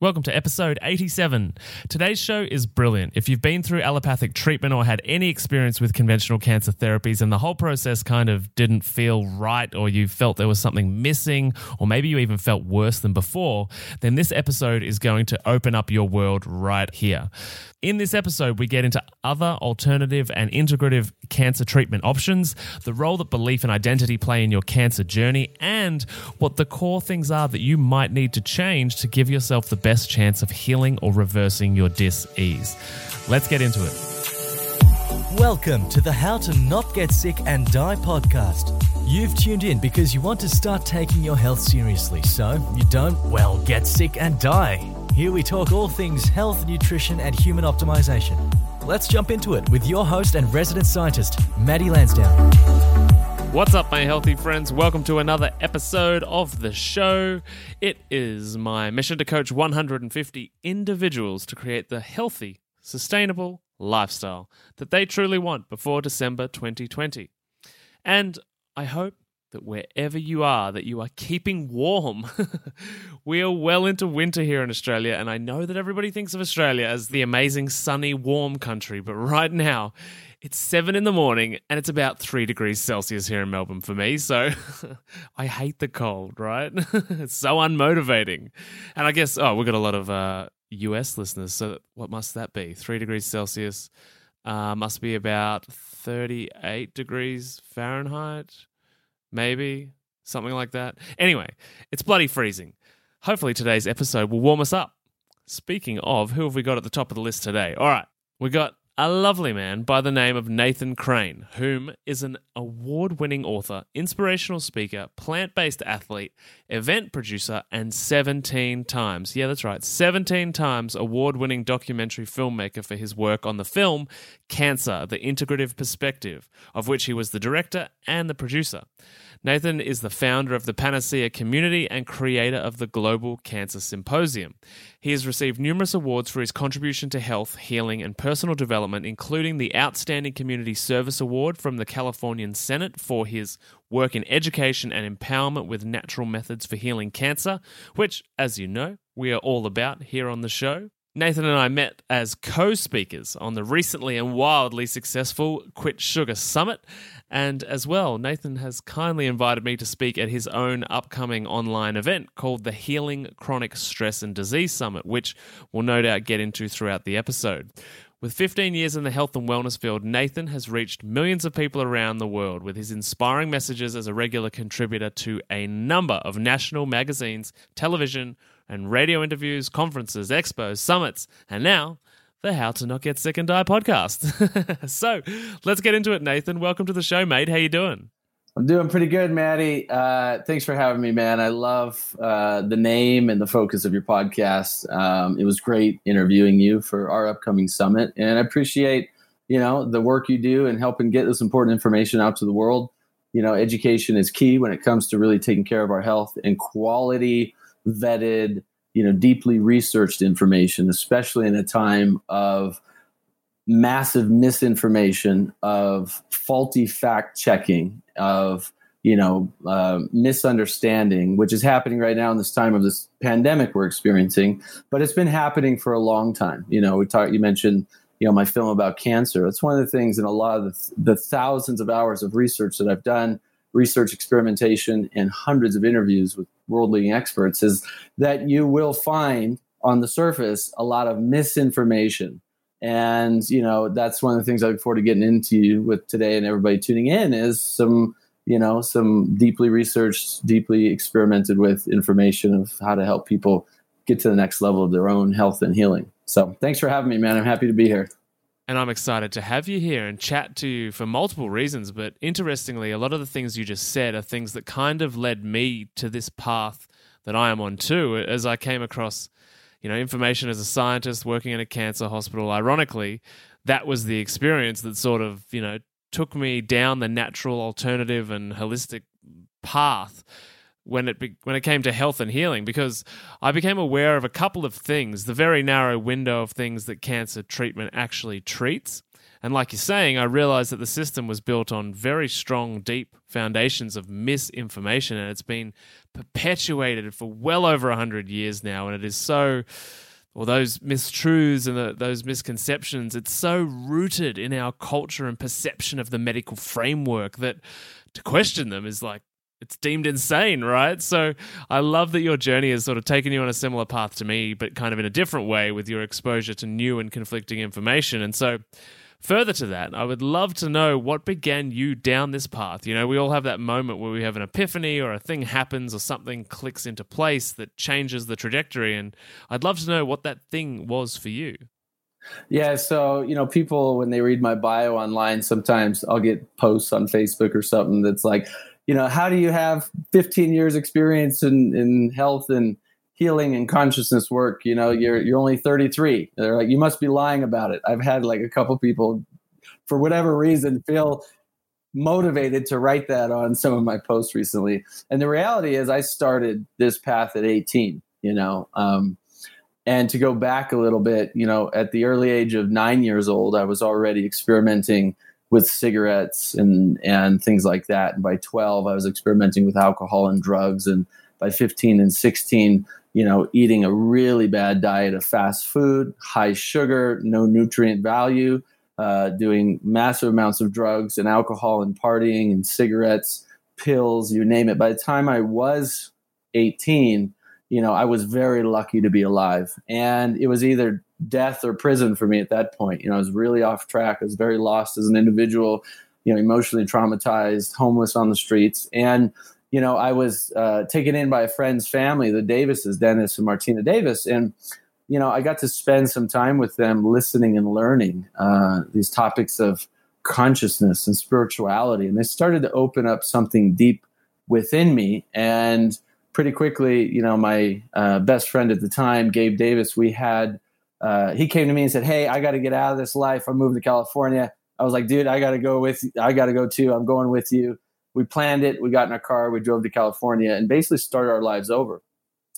Welcome to episode 87. Today's show is brilliant. If you've been through allopathic treatment or had any experience with conventional cancer therapies and the whole process kind of didn't feel right, or you felt there was something missing, or maybe you even felt worse than before, then this episode is going to open up your world right here. In this episode, we get into other alternative and integrative cancer treatment options, the role that belief and identity play in your cancer journey, and what the core things are that you might need to change to give yourself the best chance of healing or reversing your dis-ease. Let's get into it. Welcome to the How to Not Get Sick and Die podcast. You've tuned in because you want to start taking your health seriously so you don't, well, get sick and die. Here we talk all things health, nutrition, and human optimization. Let's jump into it with your host and resident scientist, Maddie Lansdowne. What's up, my healthy friends? Welcome to another episode of the show. It is my mission to coach 150 individuals to create the healthy, sustainable lifestyle that they truly want before December 2020. And I hope that wherever you are that you are keeping warm. we are well into winter here in Australia and I know that everybody thinks of Australia as the amazing sunny warm country, but right now it's 7 in the morning and it's about 3 degrees Celsius here in Melbourne for me. So I hate the cold, right? it's so unmotivating. And I guess oh, we've got a lot of uh, US listeners. So what must that be? 3 degrees Celsius uh, must be about 38 degrees Fahrenheit maybe something like that. Anyway, it's bloody freezing. Hopefully, today's episode will warm us up. Speaking of, who have we got at the top of the list today? All right, we got a lovely man by the name of Nathan Crane, whom is an award winning author, inspirational speaker, plant based athlete, event producer, and 17 times, yeah, that's right, 17 times award winning documentary filmmaker for his work on the film Cancer, the Integrative Perspective, of which he was the director and the producer. Nathan is the founder of the Panacea community and creator of the Global Cancer Symposium. He has received numerous awards for his contribution to health, healing, and personal development, including the Outstanding Community Service Award from the Californian Senate for his work in education and empowerment with natural methods for healing cancer, which, as you know, we are all about here on the show. Nathan and I met as co speakers on the recently and wildly successful Quit Sugar Summit. And as well, Nathan has kindly invited me to speak at his own upcoming online event called the Healing Chronic Stress and Disease Summit, which we'll no doubt get into throughout the episode. With 15 years in the health and wellness field, Nathan has reached millions of people around the world with his inspiring messages as a regular contributor to a number of national magazines, television, and radio interviews, conferences, expos, summits, and now the How to Not Get Sick and Die podcast. so let's get into it, Nathan. Welcome to the show, mate. How you doing? I'm doing pretty good, Maddie. Uh, thanks for having me, man. I love uh, the name and the focus of your podcast. Um, it was great interviewing you for our upcoming summit, and I appreciate you know the work you do and helping get this important information out to the world. You know, education is key when it comes to really taking care of our health and quality vetted, you know, deeply researched information, especially in a time of massive misinformation, of faulty fact checking, of you know uh, misunderstanding, which is happening right now in this time of this pandemic we're experiencing. But it's been happening for a long time. You know, we talked. You mentioned you know my film about cancer. That's one of the things in a lot of the, the thousands of hours of research that I've done research experimentation and hundreds of interviews with world leading experts is that you will find on the surface a lot of misinformation. And you know that's one of the things i look forward to getting into with today and everybody tuning in is some you know some deeply researched deeply experimented with information of how to help people get to the next level of their own health and healing. So thanks for having me man. I'm happy to be here and I'm excited to have you here and chat to you for multiple reasons. But interestingly, a lot of the things you just said are things that kind of led me to this path that I am on too, as I came across, you know, information as a scientist working in a cancer hospital. Ironically, that was the experience that sort of, you know, took me down the natural alternative and holistic path when it be, when it came to health and healing because I became aware of a couple of things, the very narrow window of things that cancer treatment actually treats, And like you're saying, I realized that the system was built on very strong, deep foundations of misinformation, and it's been perpetuated for well over 100 years now. And it is so or those mistruths and the, those misconceptions, it's so rooted in our culture and perception of the medical framework that to question them is like it's deemed insane, right? So I love that your journey has sort of taken you on a similar path to me, but kind of in a different way with your exposure to new and conflicting information. And so Further to that, I would love to know what began you down this path. You know, we all have that moment where we have an epiphany or a thing happens or something clicks into place that changes the trajectory. And I'd love to know what that thing was for you. Yeah, so you know, people when they read my bio online, sometimes I'll get posts on Facebook or something that's like, you know, how do you have 15 years experience in in health and healing and consciousness work? You know you're you're only 33 they're like you must be lying about it. I've had like a couple people for whatever reason feel motivated to write that on some of my posts recently. And the reality is i started this path at 18 you know um, and to go back a little bit you know at the early age of nine years old i was already experimenting with cigarettes and and things like that and by 12 i was experimenting with alcohol and drugs and by 15 and 16 you know, eating a really bad diet of fast food, high sugar, no nutrient value, uh, doing massive amounts of drugs and alcohol and partying and cigarettes, pills, you name it. By the time I was 18, you know, I was very lucky to be alive. And it was either death or prison for me at that point. You know, I was really off track. I was very lost as an individual, you know, emotionally traumatized, homeless on the streets. And you know, I was uh, taken in by a friend's family, the Davises, Dennis and Martina Davis, and you know, I got to spend some time with them, listening and learning uh, these topics of consciousness and spirituality, and they started to open up something deep within me. And pretty quickly, you know, my uh, best friend at the time, Gabe Davis, we had. Uh, he came to me and said, "Hey, I got to get out of this life. I'm moving to California." I was like, "Dude, I got to go with. I got to go too. I'm going with you." we planned it. We got in a car. We drove to California and basically started our lives over.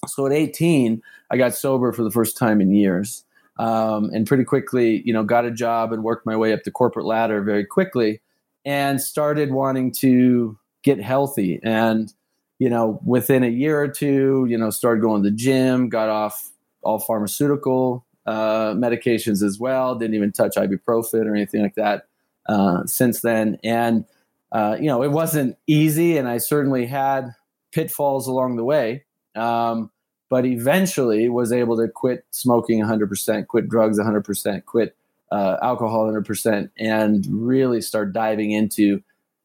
So at 18, I got sober for the first time in years. Um, and pretty quickly, you know, got a job and worked my way up the corporate ladder very quickly and started wanting to get healthy. And, you know, within a year or two, you know, started going to the gym, got off all pharmaceutical uh, medications as well, didn't even touch ibuprofen or anything like that uh, since then. And, uh, you know, it wasn't easy, and I certainly had pitfalls along the way. Um, but eventually, was able to quit smoking 100%, quit drugs 100%, quit uh, alcohol 100%, and really start diving into,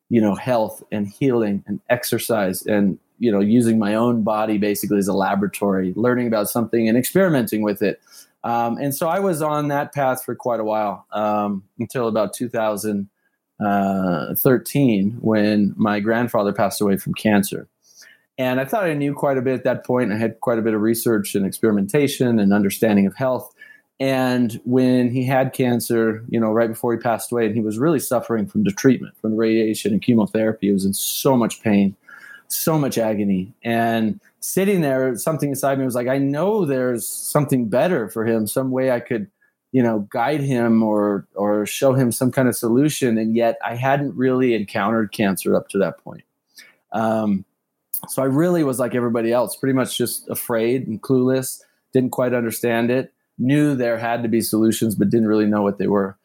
you know, health and healing and exercise and you know using my own body basically as a laboratory, learning about something and experimenting with it. Um, and so I was on that path for quite a while um, until about 2000 uh, 13 when my grandfather passed away from cancer. And I thought I knew quite a bit at that point. I had quite a bit of research and experimentation and understanding of health. And when he had cancer, you know, right before he passed away, and he was really suffering from the treatment, from radiation and chemotherapy, he was in so much pain, so much agony. And sitting there, something inside me was like, I know there's something better for him, some way I could you know guide him or or show him some kind of solution. And yet i hadn't really encountered cancer up to that point. Um, so i really was like everybody else pretty much just afraid and clueless didn't quite understand it knew there had to be solutions but didn't really know what they were.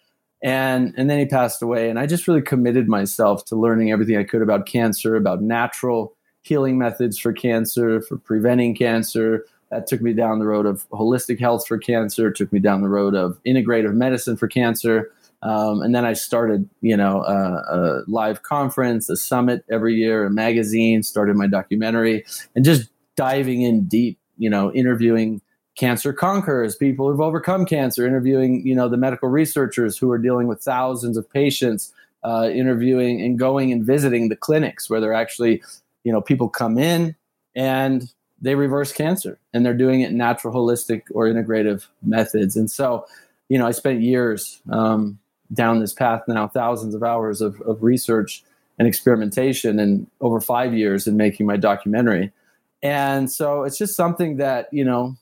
And and then he passed away and i just really committed myself to learning everything i could about cancer about natural healing methods for cancer for preventing cancer that took me down the road of holistic health for cancer, took me down the road of integrative medicine for cancer. Um, and then I started, you know, uh, a live conference, a summit every year, a magazine, started my documentary, and just diving in deep, you know, interviewing cancer conquerors, people who've overcome cancer, interviewing, you know, the medical researchers who are dealing with thousands of patients, uh, interviewing and going and visiting the clinics where they're actually, you know, people come in and they reverse cancer and they're doing it in natural, holistic, or integrative methods. And so, you know, I spent years um, down this path now, thousands of hours of, of research and experimentation, and over five years in making my documentary. And so it's just something that, you know,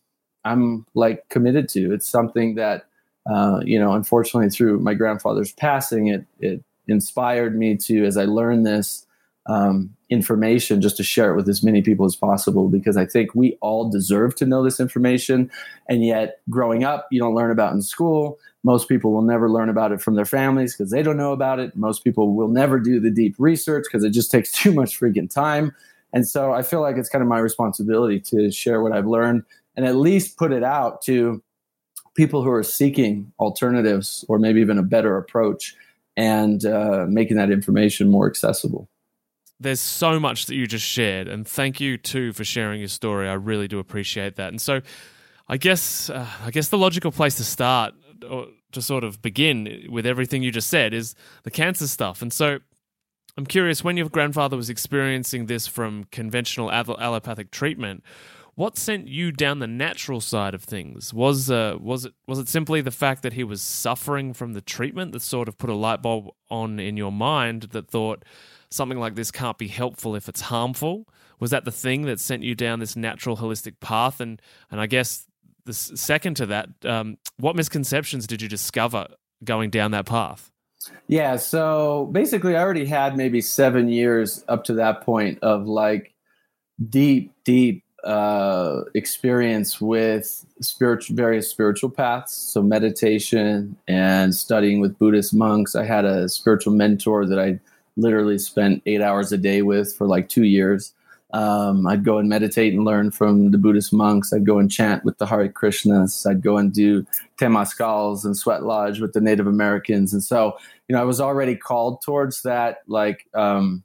I'm like committed to. It's something that, uh, you know, unfortunately, through my grandfather's passing, it it inspired me to, as I learned this um, information, just to share it with as many people as possible because I think we all deserve to know this information. And yet, growing up, you don't learn about in school. Most people will never learn about it from their families because they don't know about it. Most people will never do the deep research because it just takes too much freaking time. And so I feel like it's kind of my responsibility to share what I've learned and at least put it out to people who are seeking alternatives or maybe even a better approach and uh, making that information more accessible. There's so much that you just shared, and thank you too for sharing your story. I really do appreciate that. And so, I guess, uh, I guess the logical place to start or to sort of begin with everything you just said is the cancer stuff. And so, I'm curious when your grandfather was experiencing this from conventional allopathic treatment what sent you down the natural side of things? Was uh, was it was it simply the fact that he was suffering from the treatment that sort of put a light bulb on in your mind that thought something like this can't be helpful if it's harmful? Was that the thing that sent you down this natural holistic path? And and I guess the second to that, um, what misconceptions did you discover going down that path? Yeah, so basically, I already had maybe seven years up to that point of like deep, deep uh, experience with spiritual various spiritual paths so meditation and studying with buddhist monks i had a spiritual mentor that i literally spent eight hours a day with for like two years. Um, i'd go and meditate and learn from the buddhist monks. I'd go and chant with the hare krishnas. I'd go and do temazcals and sweat lodge with the native americans. And so you know i was already called towards that like um,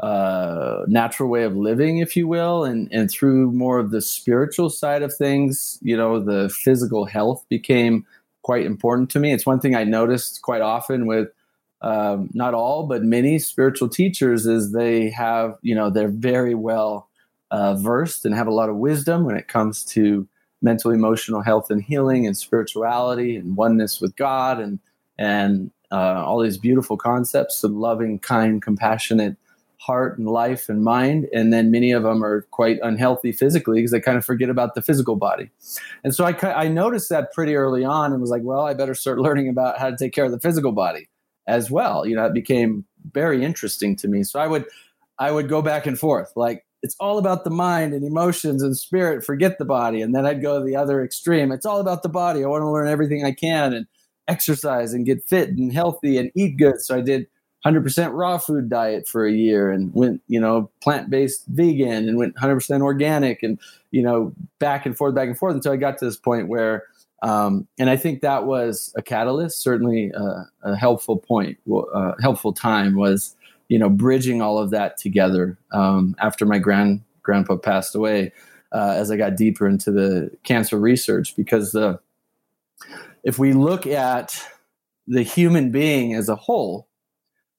uh, natural way of living, if you will, and and through more of the spiritual side of things, you know, the physical health became quite important to me. It's one thing I noticed quite often with um, not all, but many spiritual teachers is they have, you know, they're very well uh, versed and have a lot of wisdom when it comes to mental, emotional health and healing and spirituality and oneness with God and and uh, all these beautiful concepts of loving, kind, compassionate heart and life and mind. And then many of them are quite unhealthy physically because they kind of forget about the physical body. And so I, I noticed that pretty early on and was like well i better start learning about how to take care of the physical body as well. You know it became very interesting to me. So i would i would go back and forth. Like it's all about the mind and emotions and spirit. Forget the body. And then i'd go to the other extreme. It's all about the body. I want to learn everything i can and exercise and get fit and healthy and eat good. So i did 100% raw food diet for a year and went, you know, plant based vegan and went 100% organic and, you know, back and forth, back and forth until I got to this point where, um, and I think that was a catalyst, certainly a helpful point, helpful time was, you know, bridging all of that together um, after my grand grandpa passed away uh, as I got deeper into the cancer research because the, if we look at the human being as a whole,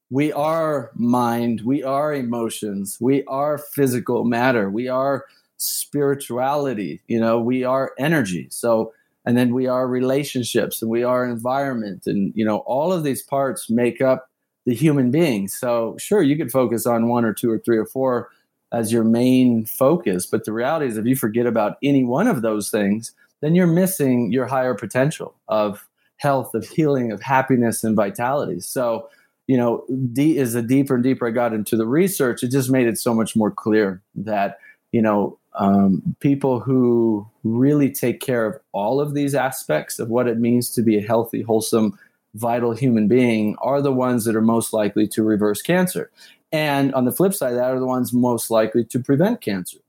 we are mind, we are emotions, we are physical matter, we are spirituality, you know, we are energy. So, and then we are relationships and we are environment. And, you know, all of these parts make up the human being. So, sure, you could focus on one or two or three or four as your main focus. But the reality is, if you forget about any one of those things, then you're missing your higher potential of health, of healing, of happiness, and vitality. So, you know, D is the deeper and deeper I got into the research, it just made it so much more clear that, you know, um, people who really take care of all of these aspects of what it means to be a healthy, wholesome, vital human being are the ones that are most likely to reverse cancer. And on the flip side, that are the ones most likely to prevent cancer.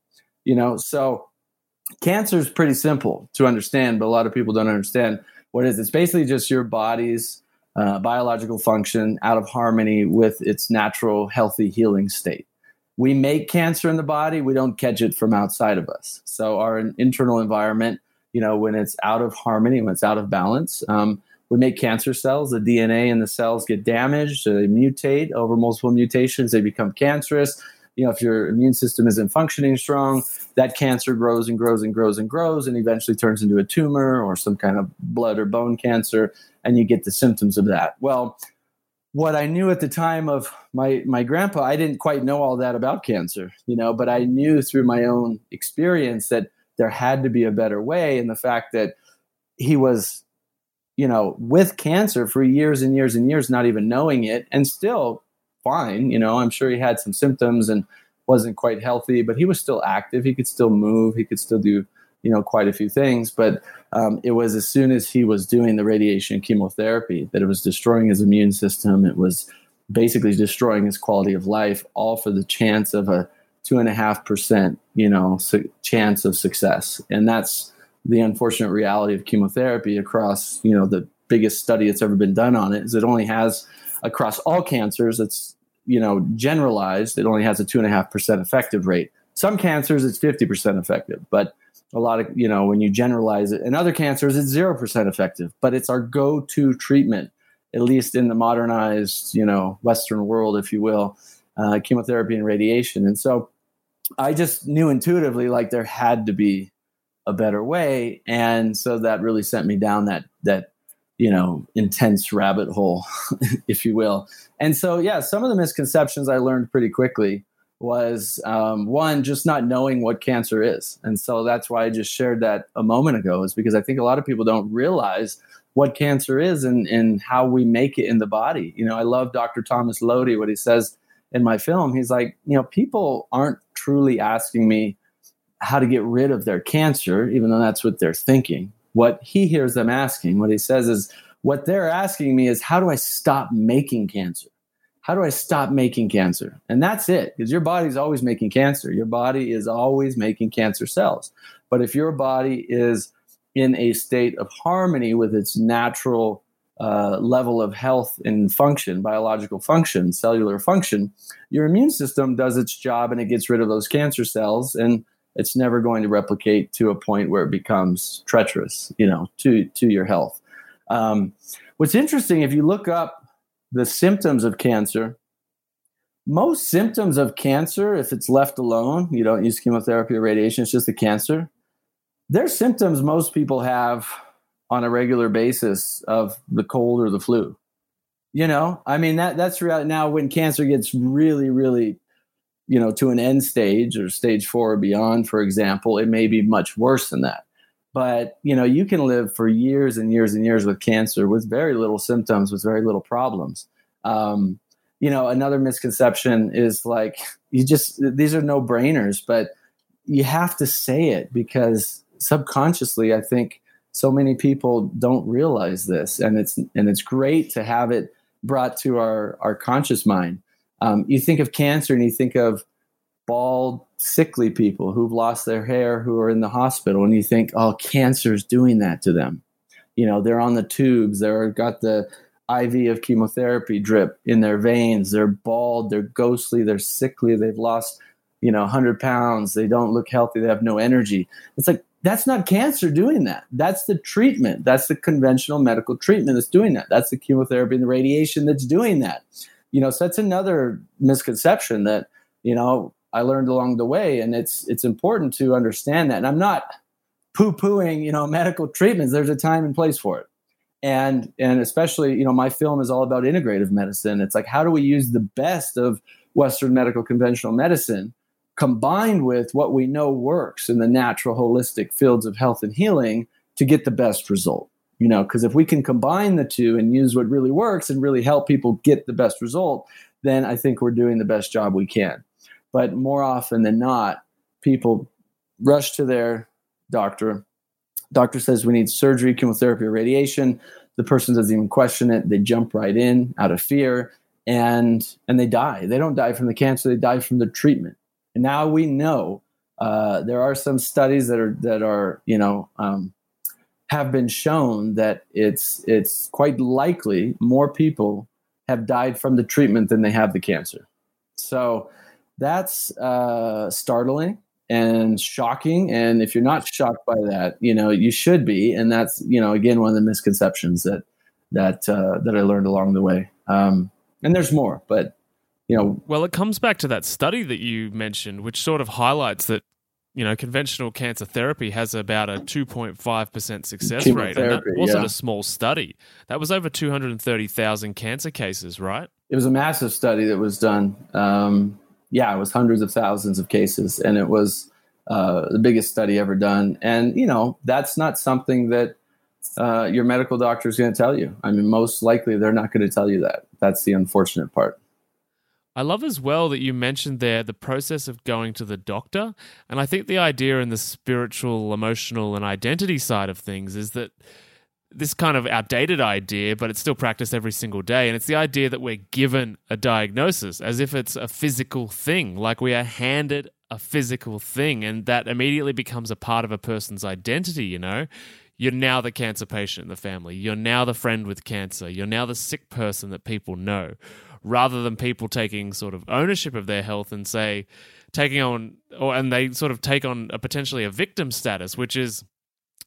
You know, so cancer is pretty simple to understand, but a lot of people don't understand what it is. It's basically just your body's uh, biological function out of harmony with its natural, healthy, healing state. We make cancer in the body, we don't catch it from outside of us. So, our internal environment, you know, when it's out of harmony, when it's out of balance, um, we make cancer cells. The DNA in the cells get damaged, they mutate over multiple mutations, they become cancerous you know, if your immune system isn't functioning strong, that cancer grows and grows and grows and grows and eventually turns into a tumor or some kind of blood or bone cancer, and you get the symptoms of that. Well, what I knew at the time of my my grandpa, I didn't quite know all that about cancer, you know, but I knew through my own experience that there had to be a better way, and the fact that he was you know, with cancer for years and years and years, not even knowing it, and still fine. You know, I'm sure he had some symptoms and wasn't quite healthy, but he was still active. He could still move. He could still do, you know, quite a few things. But um, it was as soon as he was doing the radiation chemotherapy that it was destroying his immune system. It was basically destroying his quality of life, all for the chance of a two and a half percent, you know, su- chance of success. And that's the unfortunate reality of chemotherapy across, you know, the biggest study that's ever been done on it is it only has across all cancers, it's, you know, generalized, it only has a two and a half percent effective rate. Some cancers, it's 50% effective, but a lot of, you know, when you generalize it, in other cancers, it's 0% effective, but it's our go to treatment, at least in the modernized, you know, Western world, if you will, uh, chemotherapy and radiation. And so I just knew intuitively like there had to be a better way. And so that really sent me down that, that, you know, intense rabbit hole, if you will. And so, yeah, some of the misconceptions I learned pretty quickly was um, one just not knowing what cancer is. And so that's why i just shared that a moment ago is because i think a lot of people don't realize what cancer is and, and how we make it in the body. You know i love dr thomas lodi what he says in my film. He's like you know people aren't truly asking me how to get rid of their cancer even though that's what they're thinking. What he hears them asking what he says is what they're asking me is how do i stop making cancer how do I stop making cancer? And that's it, because your body's always making cancer. Your body is always making cancer cells. But if your body is in a state of harmony with its natural uh, level of health and function, biological function, cellular function, your immune system does its job and it gets rid of those cancer cells and it's never going to replicate to a point where it becomes treacherous, you know, to to your health. Um, what's interesting, if you look up the symptoms of cancer, most symptoms of cancer, if it's left alone, you don't use chemotherapy or radiation, it's just the cancer. There's symptoms most people have on a regular basis of the cold or the flu. You know, I mean that that's real. Now, when cancer gets really, really, you know, to an end stage or stage four or beyond, for example, it may be much worse than that but you know you can live for years and years and years with cancer with very little symptoms with very little problems. Um, you know another misconception is like you just these are no brainers but you have to say it because subconsciously i think so many people don't realize this. And it's and it's great to have it brought to our our conscious mind. Um, you think of cancer and you think of bald, sickly people who've lost their hair who are in the hospital, and you think, oh, cancer's doing that to them. You know, they're on the tubes, they're got the IV of chemotherapy drip in their veins, they're bald, they're ghostly, they're sickly, they've lost, you know, 100 pounds, they don't look healthy, they have no energy. It's like, that's not cancer doing that. That's the treatment. That's the conventional medical treatment that's doing that. That's the chemotherapy and the radiation that's doing that. You know, so that's another misconception that, you know, I learned along the way, and it's it's important to understand that. And I'm not poo pooing, you know, medical treatments. There's a time and place for it, and and especially, you know, my film is all about integrative medicine. It's like how do we use the best of Western medical conventional medicine combined with what we know works in the natural holistic fields of health and healing to get the best result you know because if we can combine the two and use what really works and really help people get the best result then i think we're doing the best job we can but more often than not, people rush to their doctor. Doctor says we need surgery, chemotherapy, or radiation. The person doesn't even question it. They jump right in out of fear and and they die. They don't die from the cancer, they die from the treatment. And now we know uh, there are some studies that are that are, you know, um, have been shown that it's it's quite likely more people have died from the treatment than they have the cancer. So that's uh, startling and shocking. And if you're not shocked by that, you know you should be. And that's you know again one of the misconceptions that that uh, that I learned along the way. Um, and there's more, but you know. Well, it comes back to that study that you mentioned, which sort of highlights that you know, conventional cancer therapy has about a 2.5% success rate. And that wasn't yeah. a small study. That was over 230,000 cancer cases, right? It was a massive study that was done. Um, yeah, it was hundreds of thousands of cases, and it was uh, the biggest study ever done. And you know, that's not something that uh, your medical doctor is going to tell you. I mean, most likely they're not going to tell you that. That's the unfortunate part. I love as well that you mentioned there the process of going to the doctor. And I think the idea in the spiritual, emotional, and identity side of things is that this kind of outdated idea, but it's still practiced every single day. And it's the idea that we're given a diagnosis as if it's a physical thing, like we are handed a physical thing. And that immediately becomes a part of a person's identity, you know? You're now the cancer patient in the family. You're now the friend with cancer. You're now the sick person that people know, rather than people taking sort of ownership of their health and say, taking on, or and they sort of take on a potentially a victim status, which is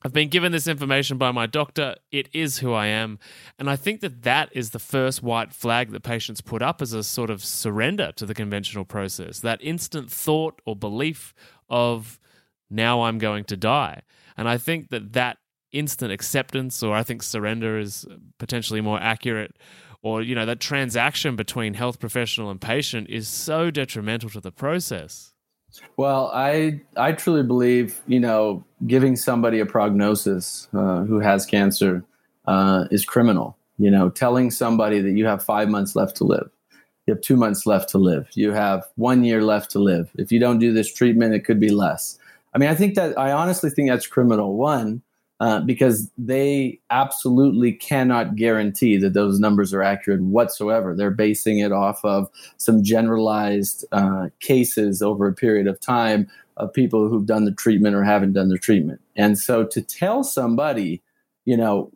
I've been given this information by my doctor. It is who I am. And I think that that is the first white flag that patients put up as a sort of surrender to the conventional process. That instant thought or belief of, now I'm going to die. And I think that that instant acceptance, or I think surrender is potentially more accurate, or, you know, that transaction between health professional and patient is so detrimental to the process. Well, I I truly believe you know giving somebody a prognosis uh, who has cancer uh, is criminal. You know, telling somebody that you have five months left to live, you have two months left to live, you have one year left to live. If you don't do this treatment, it could be less. I mean, I think that I honestly think that's criminal. One, uh, because they absolutely cannot guarantee that those numbers are accurate whatsoever. They're basing it off of some generalized uh, cases over a period of time of people who've done the treatment or haven't done the treatment. And so to tell somebody, you know,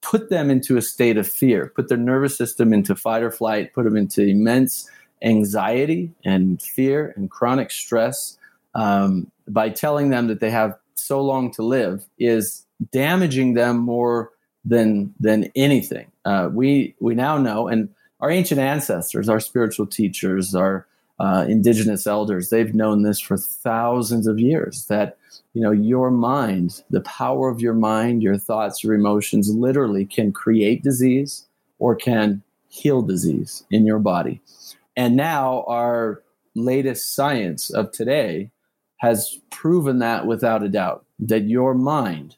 put them into a state of fear, put their nervous system into fight or flight, put them into immense anxiety and fear and chronic stress um, by telling them that they have so long to live is damaging them more than than anything. Uh, we we now know, and our ancient ancestors, our spiritual teachers, our uh, indigenous elders, they've known this for thousands of years. That you know your mind, the power of your mind, your thoughts, your emotions, literally can create disease or can heal disease in your body. And now our latest science of today has proven that without a doubt that your mind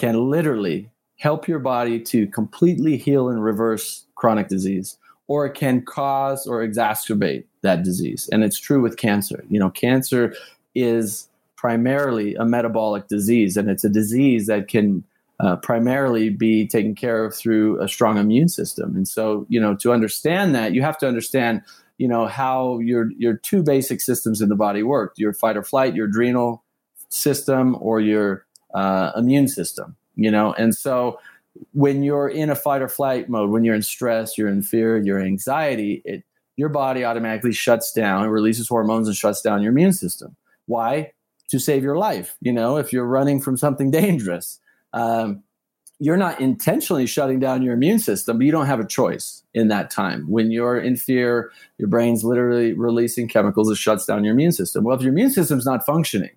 can literally help your body to completely heal and reverse chronic disease or it can cause or exacerbate that disease. And it's true with cancer. You know cancer is primarily a metabolic disease and it's a disease that can uh, primarily be taken care of through a strong immune system. And so you know to understand that you have to understand you know how your your two basic systems in the body work your fight or flight your adrenal system or your uh, immune system, you know? And so when you're in a fight or flight mode, when you're in stress, you're in fear, you're anxiety, it, your body automatically shuts down releases hormones and shuts down your immune system. Why? To save your life. You know, if you're running from something dangerous, um, you're not intentionally shutting down your immune system, but you don't have a choice in that time. When you're in fear, your brain's literally releasing chemicals that shuts down your immune system. Well, if your immune system's not functioning,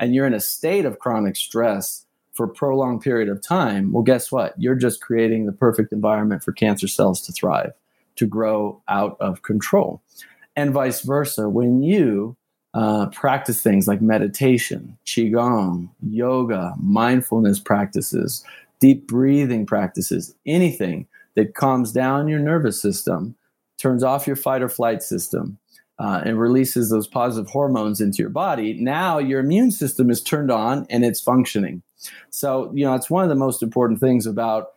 and you're in a state of chronic stress for a prolonged period of time, well, guess what? You're just creating the perfect environment for cancer cells to thrive, to grow out of control. And vice versa. When you uh, practice things like meditation, Qigong, yoga, mindfulness practices, deep breathing practices, anything that calms down your nervous system, turns off your fight or flight system, uh, and releases those positive hormones into your body, now your immune system is turned on and it's functioning. So you know it's one of the most important things about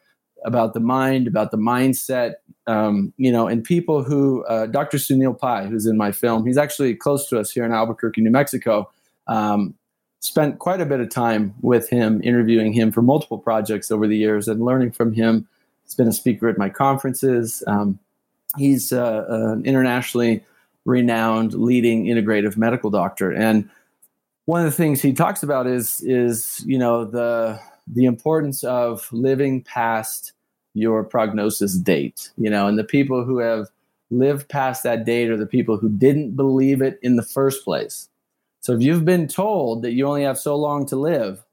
about the mind, about the mindset. Um, you know, and people who uh, Dr. Sunil Pai, who's in my film, he's actually close to us here in Albuquerque, New Mexico. Um, spent quite a bit of time with him, interviewing him for multiple projects over the years, and learning from him. He's been a speaker at my conferences. Um, he's uh, an internationally renowned leading integrative medical doctor. And one of the things he talks about is is you know the the importance of living past your prognosis date. You know, and the people who have lived past that date are the people who didn't believe it in the first place. So if you've been told that you only have so long to live,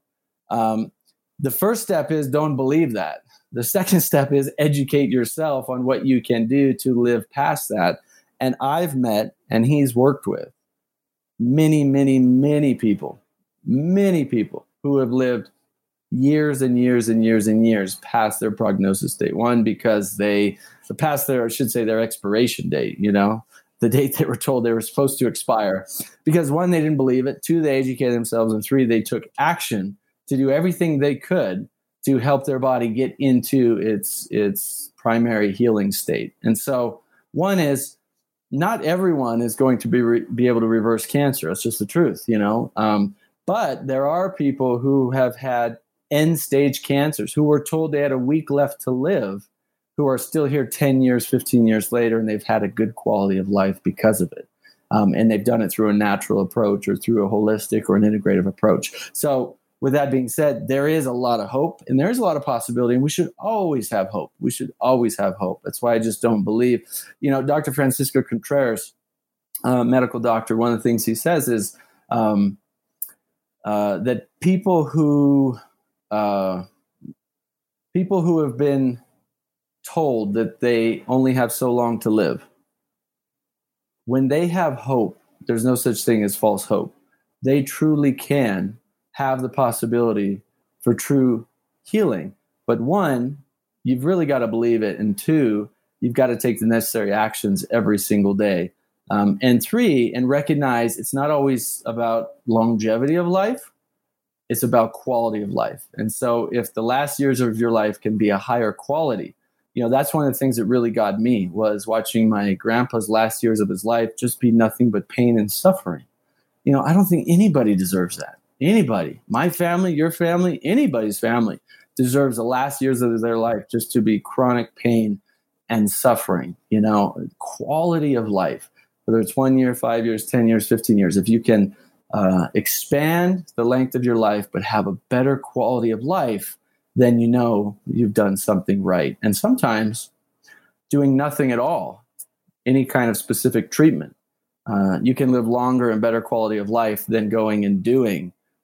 um, the first step is don't believe that. The second step is educate yourself on what you can do to live past that. And I've met and he's worked with many, many, many people, many people who have lived years and years and years and years past their prognosis date. One, because they, the past their, I should say, their expiration date, you know, the date they were told they were supposed to expire. Because one, they didn't believe it. Two, they educated themselves. And three, they took action to do everything they could to help their body get into its its primary healing state. And so one is not everyone is going to be re- be able to reverse cancer. It's just the truth, you know. Um, but there are people who have had end stage cancers who were told they had a week left to live, who are still here 10 years, 15 years later, and they've had a good quality of life because of it. Um, and they've done it through a natural approach or through a holistic or an integrative approach. So with that being said, there is a lot of hope and there is a lot of possibility, and we should always have hope. We should always have hope. That's why I just don't believe. You know, Dr. Francisco Contreras, uh, medical doctor, one of the things he says is um, uh, that people who uh, people who have been told that they only have so long to live, when they have hope, there's no such thing as false hope. They truly can have the possibility for true healing. But one, you've really got to believe it. And two, you've got to take the necessary actions every single day. Um, and three, and recognize it's not always about longevity of life, it's about quality of life. And so, if the last years of your life can be a higher quality, you know, that's one of the things that really got me was watching my grandpa's last years of his life just be nothing but pain and suffering. You know, I don't think anybody deserves that anybody, my family, your family, anybody's family deserves the last years of their life just to be chronic pain and suffering, you know, quality of life, whether it's one year, five years, 10 years, 15 years. If you can uh, expand the length of your life, but have a better quality of life, then you know you've done something right. And sometimes doing nothing at all, any kind of specific treatment, uh, you can live longer and better quality of life than going and doing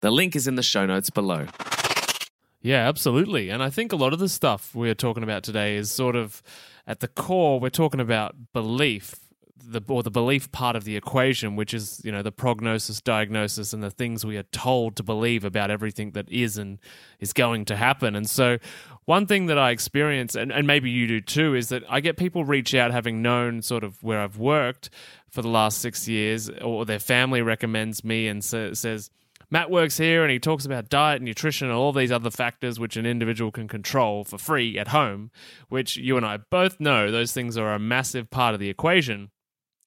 The link is in the show notes below. Yeah, absolutely. And I think a lot of the stuff we're talking about today is sort of at the core, we're talking about belief. The, or the belief part of the equation, which is you know the prognosis, diagnosis, and the things we are told to believe about everything that is and is going to happen. And so, one thing that I experience, and, and maybe you do too, is that I get people reach out having known sort of where I've worked for the last six years, or their family recommends me and sa- says, Matt works here and he talks about diet and nutrition and all these other factors which an individual can control for free at home, which you and I both know those things are a massive part of the equation.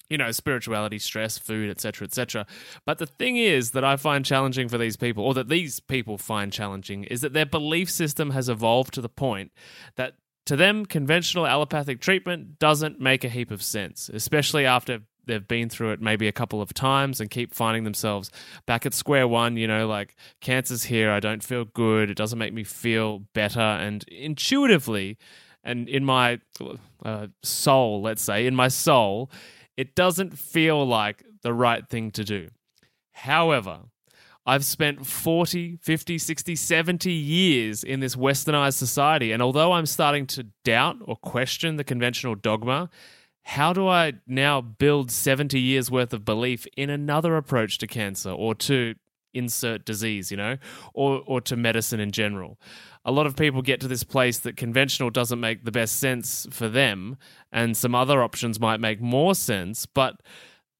You know, spirituality, stress, food, etc., etc. But the thing is that I find challenging for these people, or that these people find challenging, is that their belief system has evolved to the point that to them, conventional allopathic treatment doesn't make a heap of sense, especially after they've been through it maybe a couple of times and keep finding themselves back at square one you know like cancer's here i don't feel good it doesn't make me feel better and intuitively and in my uh, soul let's say in my soul it doesn't feel like the right thing to do however I've spent 40, 50, 60, 70 years in this westernized society. And although I'm starting to doubt or question the conventional dogma, how do I now build 70 years worth of belief in another approach to cancer or to insert disease, you know, or, or to medicine in general? A lot of people get to this place that conventional doesn't make the best sense for them, and some other options might make more sense, but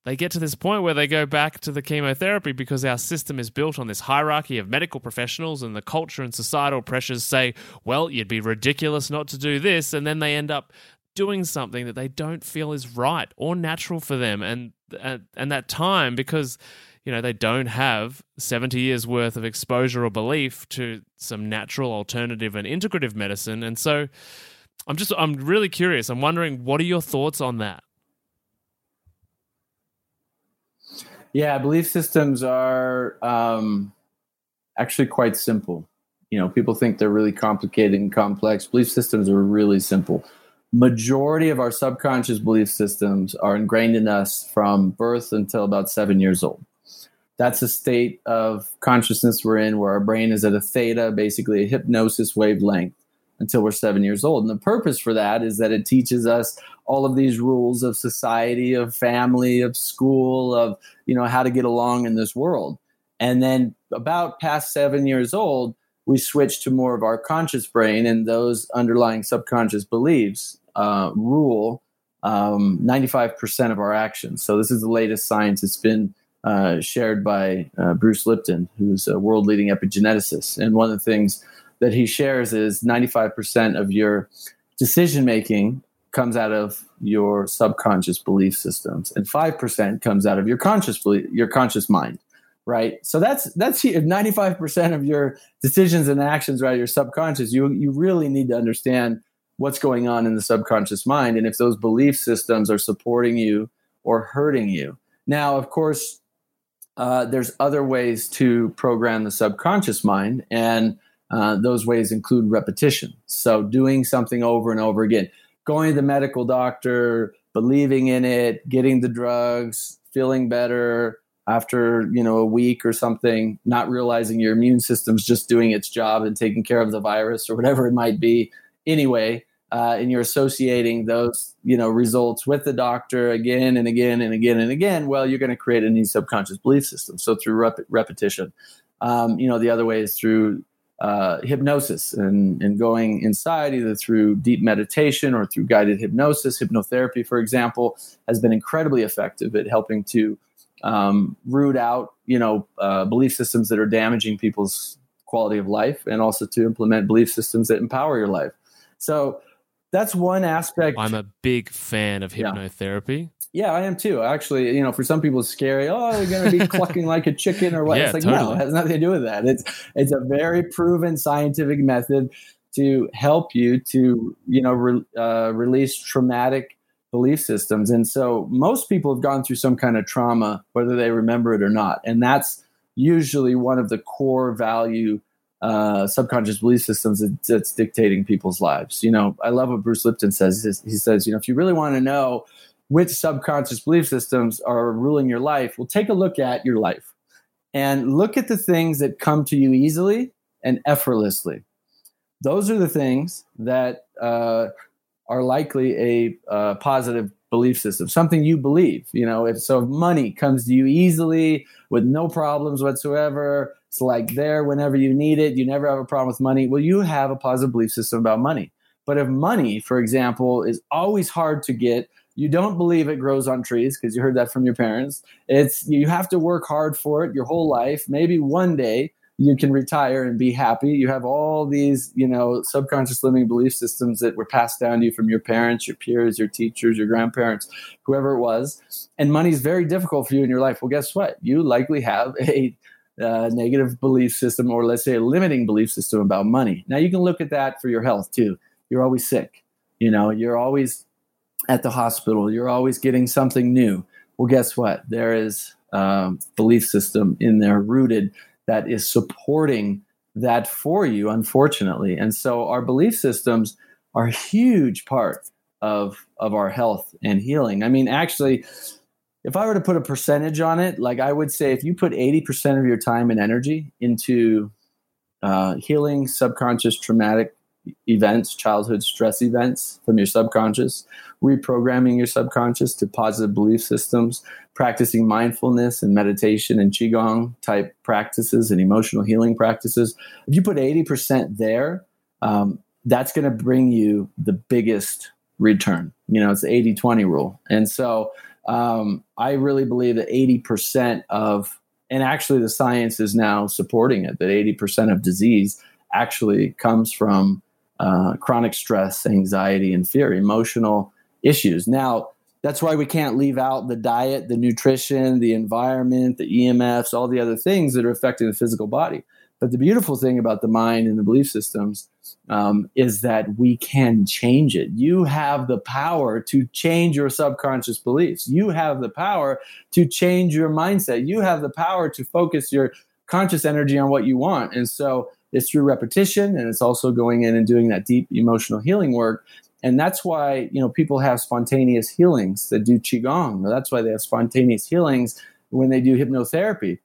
they get to this point where they go back to the chemotherapy because our system is built on this hierarchy of medical professionals and the culture and societal pressures say, well, you'd be ridiculous not to do this. And then they end up doing something that they don't feel is right or natural for them. And, and, and that time, because, you know, they don't have 70 years worth of exposure or belief to some natural alternative and integrative medicine. And so I'm just, I'm really curious. I'm wondering, what are your thoughts on that? Yeah, belief systems are um, actually quite simple. You know, people think they're really complicated and complex. Belief systems are really simple. Majority of our subconscious belief systems are ingrained in us from birth until about seven years old. That's a state of consciousness we're in where our brain is at a theta, basically a hypnosis wavelength, until we're seven years old. And the purpose for that is that it teaches us all of these rules of society, of family, of school, of you know how to get along in this world. And then about past seven years old, we switch to more of our conscious brain, and those underlying subconscious beliefs uh, rule um, 95% of our actions. So this is the latest science. It's been uh, shared by uh, Bruce Lipton, who's a world leading epigeneticist. And one of the things that he shares is 95% of your decision making comes out of your subconscious belief systems and 5% comes out of your conscious belief, your conscious mind right so that's that's 95% of your decisions and actions right your subconscious you you really need to understand what's going on in the subconscious mind and if those belief systems are supporting you or hurting you now of course uh, there's other ways to program the subconscious mind and uh, those ways include repetition so doing something over and over again going to the medical doctor, believing in it, getting the drugs, feeling better after you know a week or something, not realizing your immune system's just doing its job and taking care of the virus or whatever it might be. Anyway, uh, and you're associating those you know results with the doctor again and again and again and again. Well, you're going to create a new subconscious belief system. So through rep- repetition, um, you know the other way is through uh, hypnosis and, and going inside either through deep meditation or through guided hypnosis. Hypnotherapy, for example, has been incredibly effective at helping to um, root out, you know, uh, belief systems that are damaging people's quality of life, and also to implement belief systems that empower your life. So that's one aspect. I'm a big fan of hypnotherapy. Yeah. yeah I am too. Actually, you know, for some people, it's scary. Oh, they're going to be clucking like a chicken or what? Yeah, it's like totally. no, it has nothing to do with that. It's it's a very proven scientific method to help you to you know re, uh, release traumatic belief systems. And so most people have gone through some kind of trauma, whether they remember it or not, and that's usually one of the core value uh, subconscious belief systems that's dictating people's lives. You know, I love what Bruce Lipton says. He says, you know, if you really want to know which subconscious belief systems are ruling your life, well, take a look at your life and look at the things that come to you easily and effortlessly. Those are the things that uh, are likely a uh, positive belief system, something you believe. You know, if so, if money comes to you easily with no problems whatsoever, it's like there whenever you need it. You never have a problem with money. Well, you have a positive belief system about money. But if money, for example, is always hard to get, you don't believe it grows on trees because you heard that from your parents. It's you have to work hard for it your whole life. Maybe one day you can retire and be happy. You have all these, you know, subconscious limiting belief systems that were passed down to you from your parents, your peers, your teachers, your grandparents, whoever it was. And money is very difficult for you in your life. Well, guess what? You likely have a uh, negative belief system, or let's say a limiting belief system about money. Now, you can look at that for your health too. You're always sick. You know, you're always at the hospital. You're always getting something new. Well, guess what? There is um, belief system in there rooted that is supporting that for you, unfortunately. And so our belief systems are a huge part of of our health and healing. I mean, actually, if I were to put a percentage on it, like I would say, if you put 80% of your time and energy into uh, healing subconscious traumatic events, childhood stress events from your subconscious, reprogramming your subconscious to positive belief systems, practicing mindfulness and meditation and Qigong type practices and emotional healing practices. If you put 80% there, um, that's going to bring you the biggest return. You know, it's the 80 20 rule. And so um, I really believe that 80% of, and actually the science is now supporting it, that 80% of disease actually comes from uh, chronic stress, anxiety, and fear, emotional issues. Now, that's why we can't leave out the diet, the nutrition, the environment, the EMFs, all the other things that are affecting the physical body. But the beautiful thing about the mind and the belief systems um, is that we can change it. You have the power to change your subconscious beliefs. You have the power to change your mindset. You have the power to focus your conscious energy on what you want. And so it's through repetition and it's also going in and doing that deep emotional healing work. And that's why, you know, people have spontaneous healings that do Qigong. That's why they have spontaneous healings when they do hypnotherapy.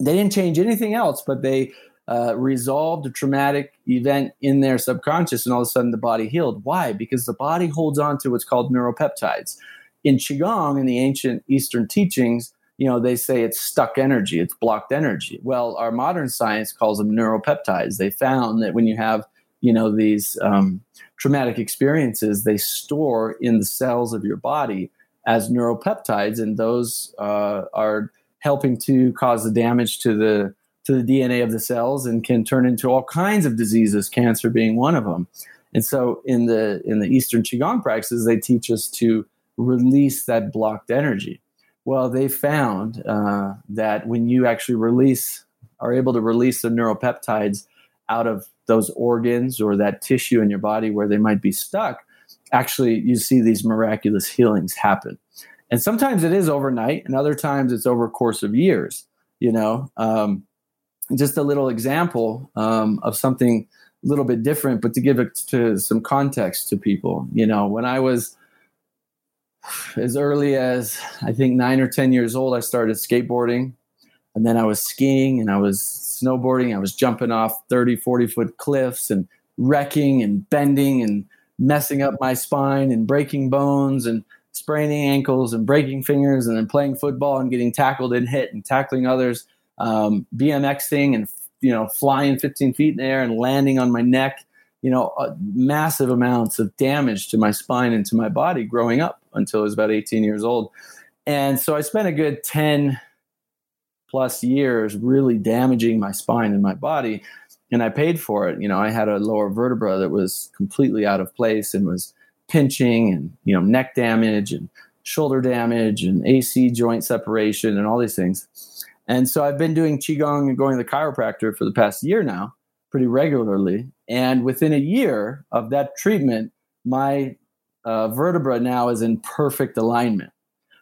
They didn't change anything else, but they uh, resolved a traumatic event in their subconscious, and all of a sudden the body healed. Why? Because the body holds on to what's called neuropeptides. In Qigong, in the ancient Eastern teachings, you know, they say it's stuck energy, it's blocked energy. Well, our modern science calls them neuropeptides. They found that when you have, you know, these um, traumatic experiences, they store in the cells of your body as neuropeptides, and those uh, are helping to cause the damage to the to the DNA of the cells and can turn into all kinds of diseases, cancer being one of them. And so in the in the Eastern Qigong practices, they teach us to release that blocked energy. Well, they found uh, that when you actually release, are able to release the neuropeptides out of those organs or that tissue in your body where they might be stuck, actually you see these miraculous healings happen. And sometimes it is overnight, and other times it's over course of years. You know, um, just a little example um, of something a little bit different, but to give it to some context to people. You know, when I was as early as I think nine or 10 years old, I started skateboarding. And then I was skiing and I was snowboarding. I was jumping off 30, 40 foot cliffs and wrecking and bending and messing up my spine and breaking bones and spraining ankles and breaking fingers and then playing football and getting tackled and hit and tackling others um, BMXing and you know flying 15 feet in the air and landing on my neck. You know, uh, massive amounts of damage to my spine and to my body growing up until I was about 18 years old. And so I spent a good 10 plus years really damaging my spine and my body. And I paid for it. You know, I had a lower vertebra that was completely out of place and was pinching and, you know, neck damage and shoulder damage and AC joint separation and all these things. And so I've been doing Qigong and going to the chiropractor for the past year now, pretty regularly. And within a year of that treatment, my uh, vertebra now is in perfect alignment.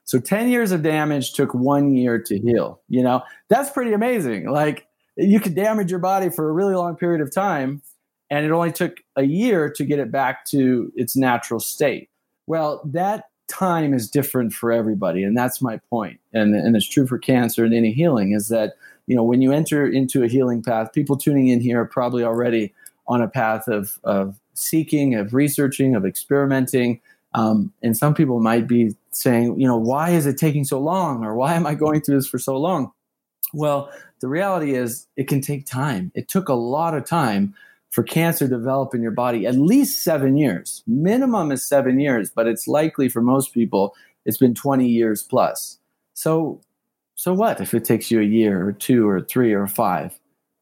So 10 years of damage took one year to heal. You know, that's pretty amazing. Like you could damage your body for a really long period of time, and it only took a year to get it back to its natural state. Well, that time is different for everybody and that's my point. and, and it's true for cancer and any healing is that you know when you enter into a healing path people tuning in here are probably already on a path of, of seeking of researching of experimenting um, and some people might be saying you know why is it taking so long or why am i going through this for so long well the reality is it can take time it took a lot of time for cancer develop in your body at least seven years. Minimum is seven years, but it's likely for most people it's been 20 years plus. So, so what if it takes you a year or two or three or five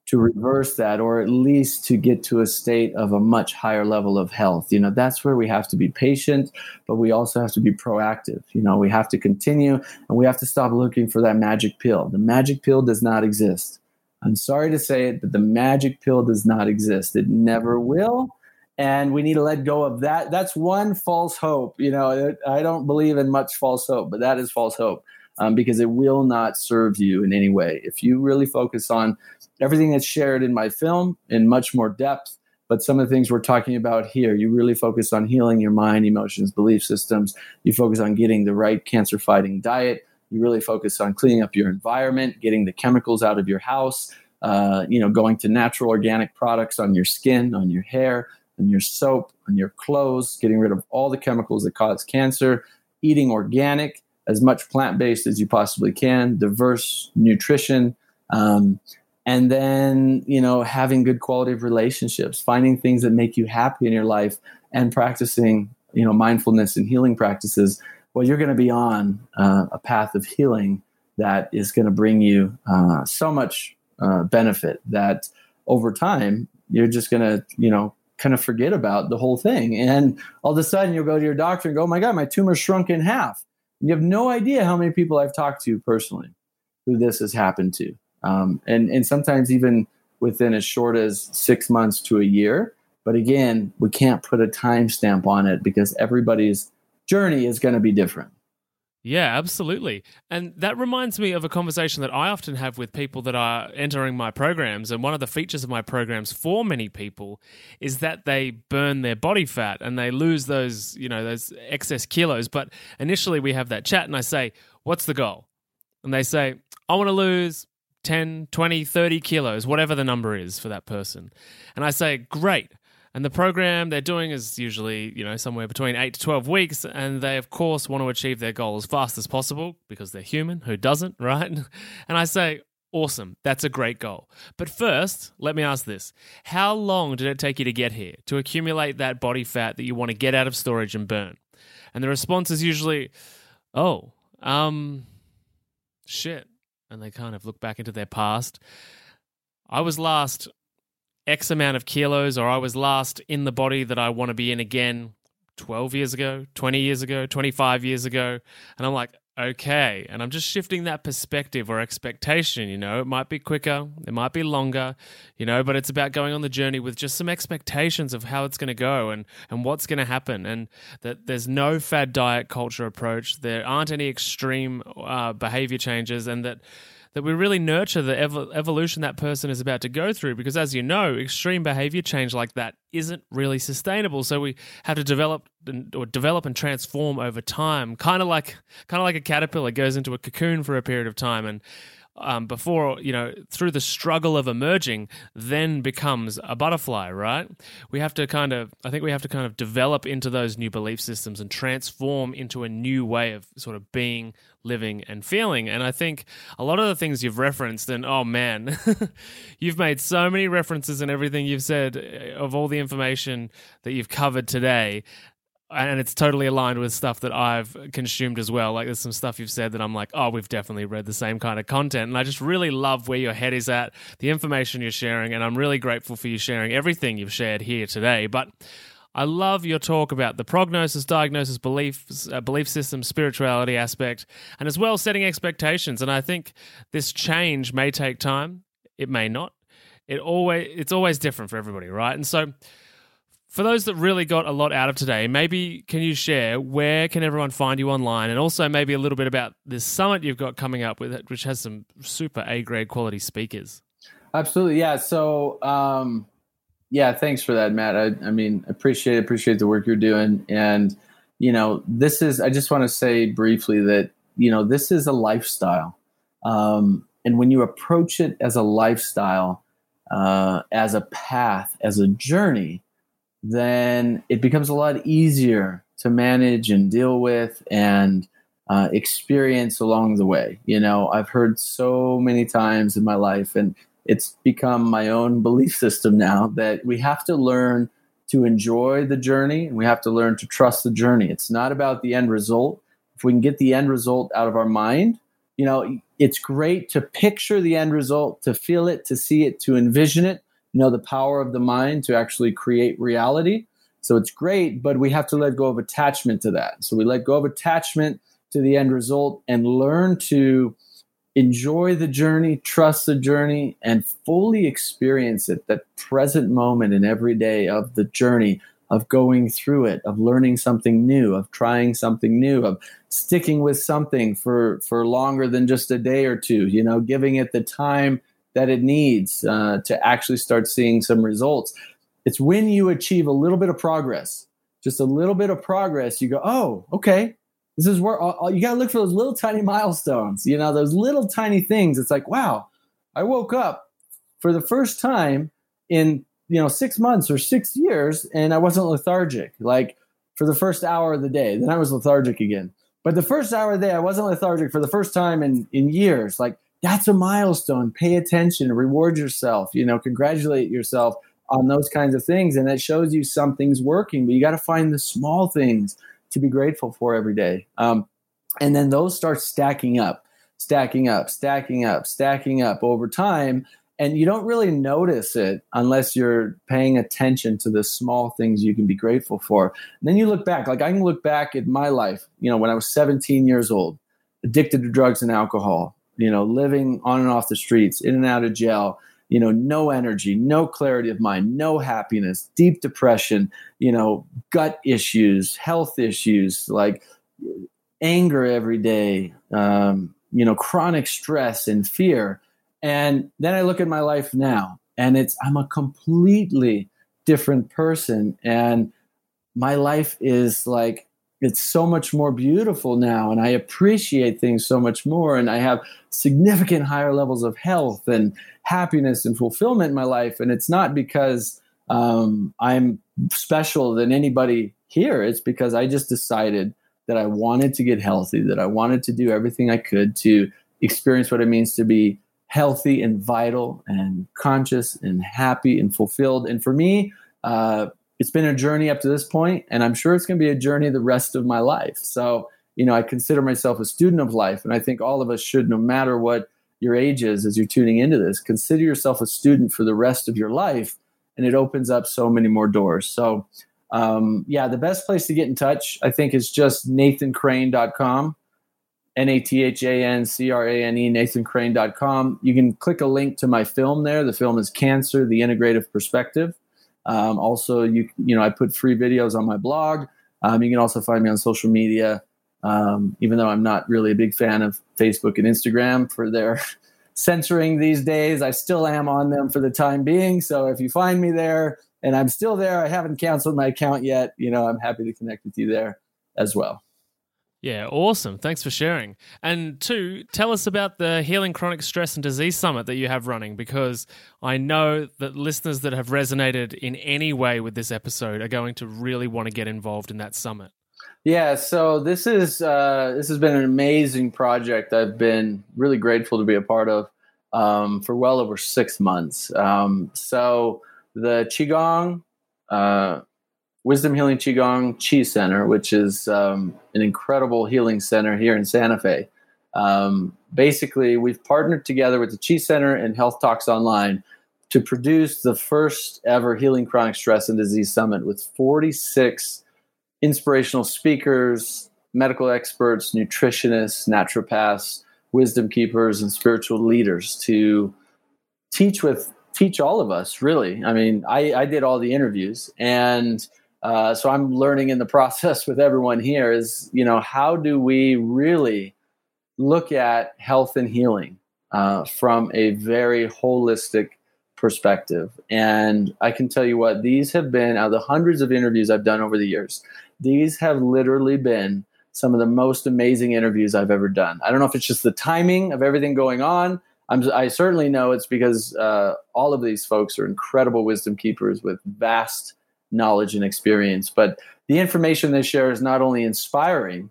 to reverse that, or at least to get to a state of a much higher level of health? You know, that's where we have to be patient, but we also have to be proactive. You know, we have to continue and we have to stop looking for that magic pill. The magic pill does not exist. I'm sorry to say it, but the magic pill does not exist. It never will. And we need to let go of that. That's one false hope. You know, I don't believe in much false hope, but that is false hope um, because it will not serve you in any way. If you really focus on everything that's shared in my film in much more depth, but some of the things we're talking about here, you really focus on healing your mind, emotions, belief systems. You focus on getting the right cancer fighting diet You really focus on cleaning up your environment, getting the chemicals out of your house, uh, you know, going to natural organic products on your skin, on your hair, on your soap, on your clothes, getting rid of all the chemicals that cause cancer, eating organic, as much plant based as you possibly can, diverse nutrition. Um, and then you know having good quality of relationships finding things that make you happy in your life and practicing you know mindfulness and healing practices well you're going to be on uh, a path of healing that is going to bring you uh, so much uh, benefit that over time you're just going to you know kind of forget about the whole thing. And all of a sudden you'll go to your doctor and go oh my god my tumor shrunk in half. And you have no idea how many people i've talked to personally who this has happened to. Um, and and sometimes even within as short as six months to a year. But again, we can't put a timestamp on it because everybody's journey is going to be different. Yeah, absolutely. And that reminds me of a conversation that I often have with people that are entering my programs. And one of the features of my programs for many people is that they burn their body fat and they lose those, you know, those excess kilos. But initially we have that chat and I say, What's the goal? And they say, I want to lose 10, 20, 30 kilos, whatever the number is for that person. And I say, great. And the program they're doing is usually, you know, somewhere between 8 to 12 weeks. And they, of course, want to achieve their goal as fast as possible because they're human. Who doesn't, right? And I say, awesome. That's a great goal. But first, let me ask this How long did it take you to get here, to accumulate that body fat that you want to get out of storage and burn? And the response is usually, oh, um, shit and they kind of look back into their past. I was last X amount of kilos, or I was last in the body that I want to be in again 12 years ago, 20 years ago, 25 years ago. And I'm like, okay. And I'm just shifting that perspective or expectation. You know, it might be quicker, it might be longer, you know, but it's about going on the journey with just some expectations of how it's going to go and, and what's going to happen. And that there's no fad diet culture approach, there aren't any extreme uh, behavior changes, and that that we really nurture the ev- evolution that person is about to go through because as you know extreme behavior change like that isn't really sustainable. So we have to develop and, or develop and transform over time kind of like kind of like a caterpillar goes into a cocoon for a period of time. And um, before you know through the struggle of emerging then becomes a butterfly right? We have to kind of i think we have to kind of develop into those new belief systems and transform into a new way of sort of being living and feeling. And i think a lot of the things you've referenced and oh man you've made so many references and everything you've said uh, of all the information that you've covered today and it's totally aligned with stuff that I've consumed as well. Like there's some stuff you've said that I'm like, oh, we've definitely read the same kind of content. And I just really love where your head is at, the information you're sharing, and I'm really grateful for you sharing everything you've shared here today. But I love your talk about the prognosis, diagnosis, belief, uh, belief system, spirituality aspect, and as well setting expectations. And I think this change may take time. It may not. It always it's always different for everybody, right? And so for those that really got a lot out of today, maybe can you share where can everyone find you online, and also maybe a little bit about this summit you've got coming up with, it, which has some super A grade quality speakers. Absolutely, yeah. So, um, yeah, thanks for that, Matt. I, I mean, appreciate appreciate the work you're doing, and you know, this is. I just want to say briefly that you know this is a lifestyle, um, and when you approach it as a lifestyle, uh, as a path, as a journey then it becomes a lot easier to manage and deal with and uh, experience along the way. You know, I've heard so many times in my life, and it's become my own belief system now that we have to learn to enjoy the journey and we have to learn to trust the journey. It's not about the end result. If we can get the end result out of our mind, you know, it's great to picture the end result, to feel it, to see it, to envision it know the power of the mind to actually create reality. So it's great, but we have to let go of attachment to that. So we let go of attachment to the end result and learn to enjoy the journey, trust the journey, and fully experience it that present moment in every day of the journey of going through it, of learning something new, of trying something new, of sticking with something for, for longer than just a day or two, you know, giving it the time that it needs uh, to actually start seeing some results. It's when you achieve a little bit of progress, just a little bit of progress, you go, oh, okay, This is where all, all, you got to look for those little tiny milestones, you know, those little tiny things. It's like, wow, I woke up for the first time in, you know, six months or six years and I wasn't lethargic. Like for the first hour of the day, then I was lethargic again. But the first hour of the day, I wasn't lethargic for the first time in, in years. Like that's a milestone. Pay attention, reward yourself, you know, congratulate yourself on those kinds of things. And it shows you something's working, but you got to find the small things to be grateful for every day. Um, and then those start stacking up, stacking up, stacking up, stacking up over time. And you don't really notice it unless you're paying attention to the small things you can be grateful for. And then you look back, like I can look back at my life, you know, when I was 17 years old, addicted to drugs and alcohol, you know, living on and off the streets, in and out of jail, you know, no energy, no clarity of mind, no happiness, deep depression, you know, gut issues, health issues, like anger every day, um, you know, chronic stress and fear. And then I look at my life now and it's, I'm a completely different person. And my life is like it's so much more beautiful now and i appreciate things so much more and i have significant higher levels of health and happiness and fulfillment in my life and it's not because um, i'm special than anybody here. It's because i just decided that i wanted to get healthy that i wanted to do everything i could to experience what it means to be healthy and vital and conscious and happy and fulfilled. And for me uh, it's been a journey up to this point, and I'm sure it's going to be a journey the rest of my life. So, you know, I consider myself a student of life, and I think all of us should, no matter what your age is, as you're tuning into this, consider yourself a student for the rest of your life, and it opens up so many more doors. So, um, yeah, the best place to get in touch, I think, is just nathancrane.com. N A T H A N C R A N E, nathancrane.com. You can click a link to my film there. The film is Cancer, the Integrative Perspective. Um, also, you you know I put free videos on my blog. Um, you can also find me on social media. Um, even though I'm not really a big fan of Facebook and Instagram for their censoring these days, I still am on them for the time being. So if you find me there and I'm still there, I haven't canceled my account yet. You know, I'm happy to connect with you there as well. Yeah, awesome. Thanks for sharing. And two, tell us about the Healing Chronic Stress and Disease Summit that you have running because I know that listeners that have resonated in any way with this episode are going to really want to get involved in that summit. Yeah, so this is uh, this has been an amazing project. I've been really grateful to be a part of um, for well over six months. Um, so the qigong, uh, Wisdom Healing Qigong Chi Center, which is um, an incredible healing center here in Santa Fe. Um, basically, we've partnered together with the Chi Center and Health Talks Online to produce the first ever Healing Chronic Stress and Disease Summit with 46 inspirational speakers, medical experts, nutritionists, naturopaths, wisdom keepers, and spiritual leaders to teach with teach all of us really i mean i, I did all the interviews and uh, so I'm learning in the process with everyone here is, you know, how do we really look at health and healing uh, from a very holistic perspective? And I can tell you what, these have been, out of the hundreds of interviews I've done over the years, these have literally been some of the most amazing interviews I've ever done. I don't know if it's just the timing of everything going on. I'm, i certainly know it's because uh, all of these folks are incredible wisdom keepers with vast knowledge and experience. But the information they share is not only inspiring,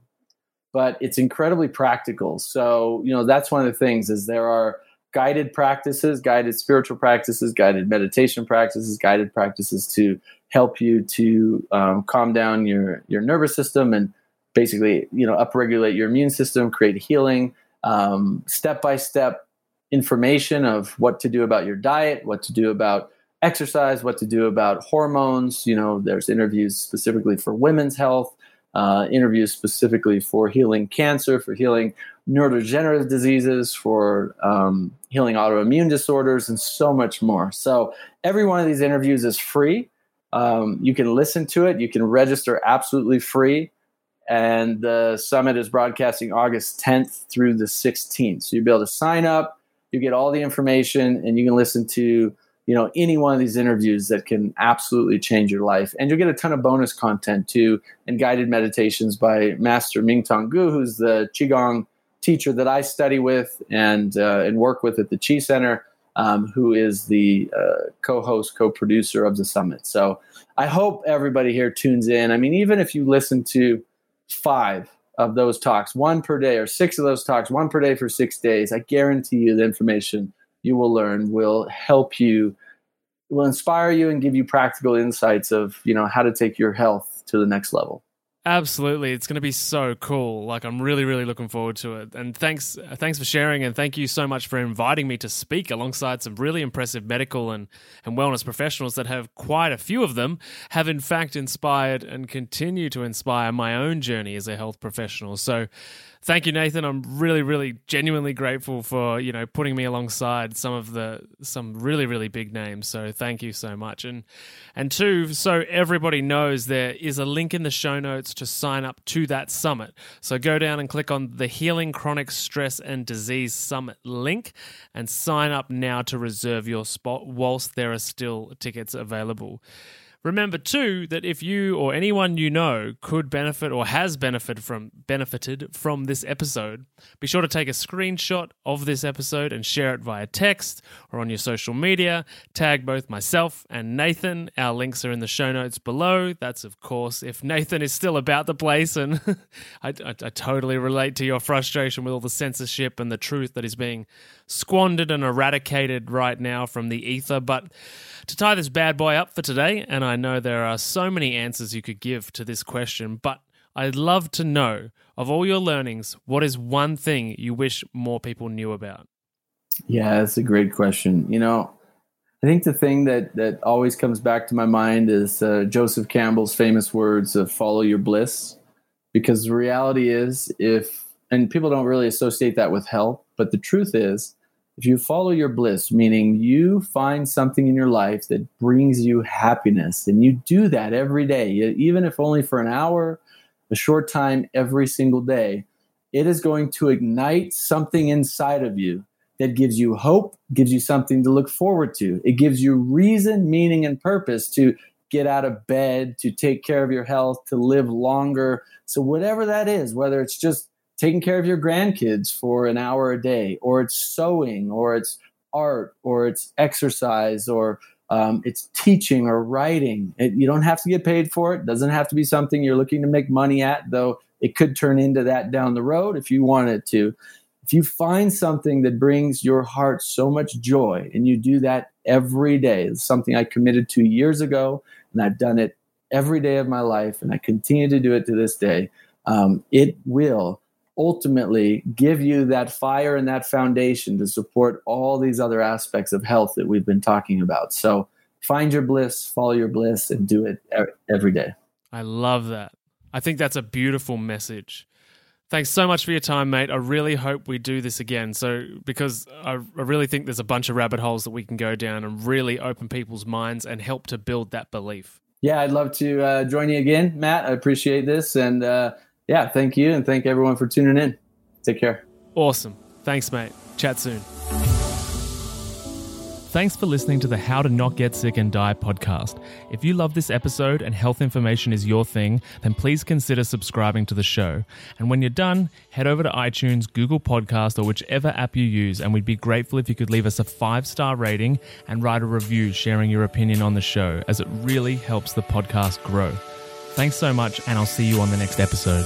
but it's incredibly practical. So, you know, that's one of the things is there are guided practices, guided spiritual practices, guided meditation practices, guided practices to help you to um, calm down your your nervous system and basically, you know, upregulate your immune system, create healing, step by step information of what to do about your diet, what to do about exercise, what to do about hormones. You know, there's interviews specifically for women's health, uh, interviews specifically for healing cancer, for healing neurodegenerative diseases, for um, healing autoimmune disorders, and so much more. So every one of these interviews is free. Um, you can listen to it. You can register absolutely free. And the summit is broadcasting August 10th through the 16th. So you'll be able to sign up. You get all the information, and you can listen to you know any one of these interviews that can absolutely change your life. And you'll get a ton of bonus content too and guided meditations by master Mingtong Gu who's the qigong teacher that i study with and uh, and work with at the chi center um, who is the uh, co-host co-producer of the summit. So i hope everybody here tunes in. I mean even if you listen to five of those talks one per day or six of those talks one per day for six days i guarantee you the information you will learn will help you will inspire you and give you practical insights of you know how to take your health to the next level Absolutely, it's going to be so cool. Like I'm really, really looking forward to it. And thanks, thanks for sharing, and thank you so much for inviting me to speak alongside some really impressive medical and and wellness professionals that have quite a few of them have in fact inspired and continue to inspire my own journey as a health professional. So thank you, Nathan. I'm really, really genuinely grateful for you know putting me alongside some of the some really, really big names. So thank you so much. And and two, so everybody knows there is a link in the show notes to sign up to that summit. So go down and click on the Healing Chronic Stress and Disease Summit link and sign up now to reserve your spot whilst there are still tickets available. Remember too that if you or anyone you know could benefit or has benefited from benefited from this episode, be sure to take a screenshot of this episode and share it via text or on your social media. Tag both myself and Nathan. Our links are in the show notes below. That's of course if Nathan is still about the place, and I, I, I totally relate to your frustration with all the censorship and the truth that is being squandered and eradicated right now from the ether. But to tie this bad boy up for today, and I know there are so many answers you could give to this question, but I'd love to know of all your learnings, what is one thing you wish more people knew about? Yeah, that's a great question. You know, I think the thing that that always comes back to my mind is uh, Joseph Campbell's famous words of "follow your bliss," because the reality is, if and people don't really associate that with health, but the truth is, if you follow your bliss, meaning you find something in your life that brings you happiness, and you do that every day, even if only for an hour, a short time every single day, it is going to ignite something inside of you that gives you hope, gives you something to look forward to. It gives you reason, meaning, and purpose to get out of bed, to take care of your health, to live longer. So, whatever that is, whether it's just taking care of your grandkids for an hour a day, or it's sewing, or it's art, or it's exercise, or um, it's teaching or writing. It, you don't have to get paid for it. Doesn't have to be something you're looking to make money at, though it could turn into that down the road if you want it to. If you find something that brings your heart so much joy and you do that every day, it's something I committed to years ago, and I've done it every day of my life, and I continue to do it to this day. Um, it will ultimately give you that fire and that foundation to support all these other aspects of health that we've been talking about. So find your bliss, follow your bliss, and do it every day. I love that. I think that's a beautiful message. Thanks so much for your time, mate. I really hope we do this again. So, because I, I really think there's a bunch of rabbit holes that we can go down and really open people's minds and help to build that belief. Yeah, I'd love to uh, join you again, Matt. I appreciate this. And, uh, yeah, thank you and thank everyone for tuning in. Take care. Awesome. Thanks, mate. Chat soon. Thanks for listening to the How to Not Get Sick and Die podcast. If you love this episode and health information is your thing, then please consider subscribing to the show. And when you're done, head over to iTunes, Google Podcast, or whichever app you use, and we'd be grateful if you could leave us a five star rating and write a review sharing your opinion on the show, as it really helps the podcast grow. Thanks so much, and I'll see you on the next episode.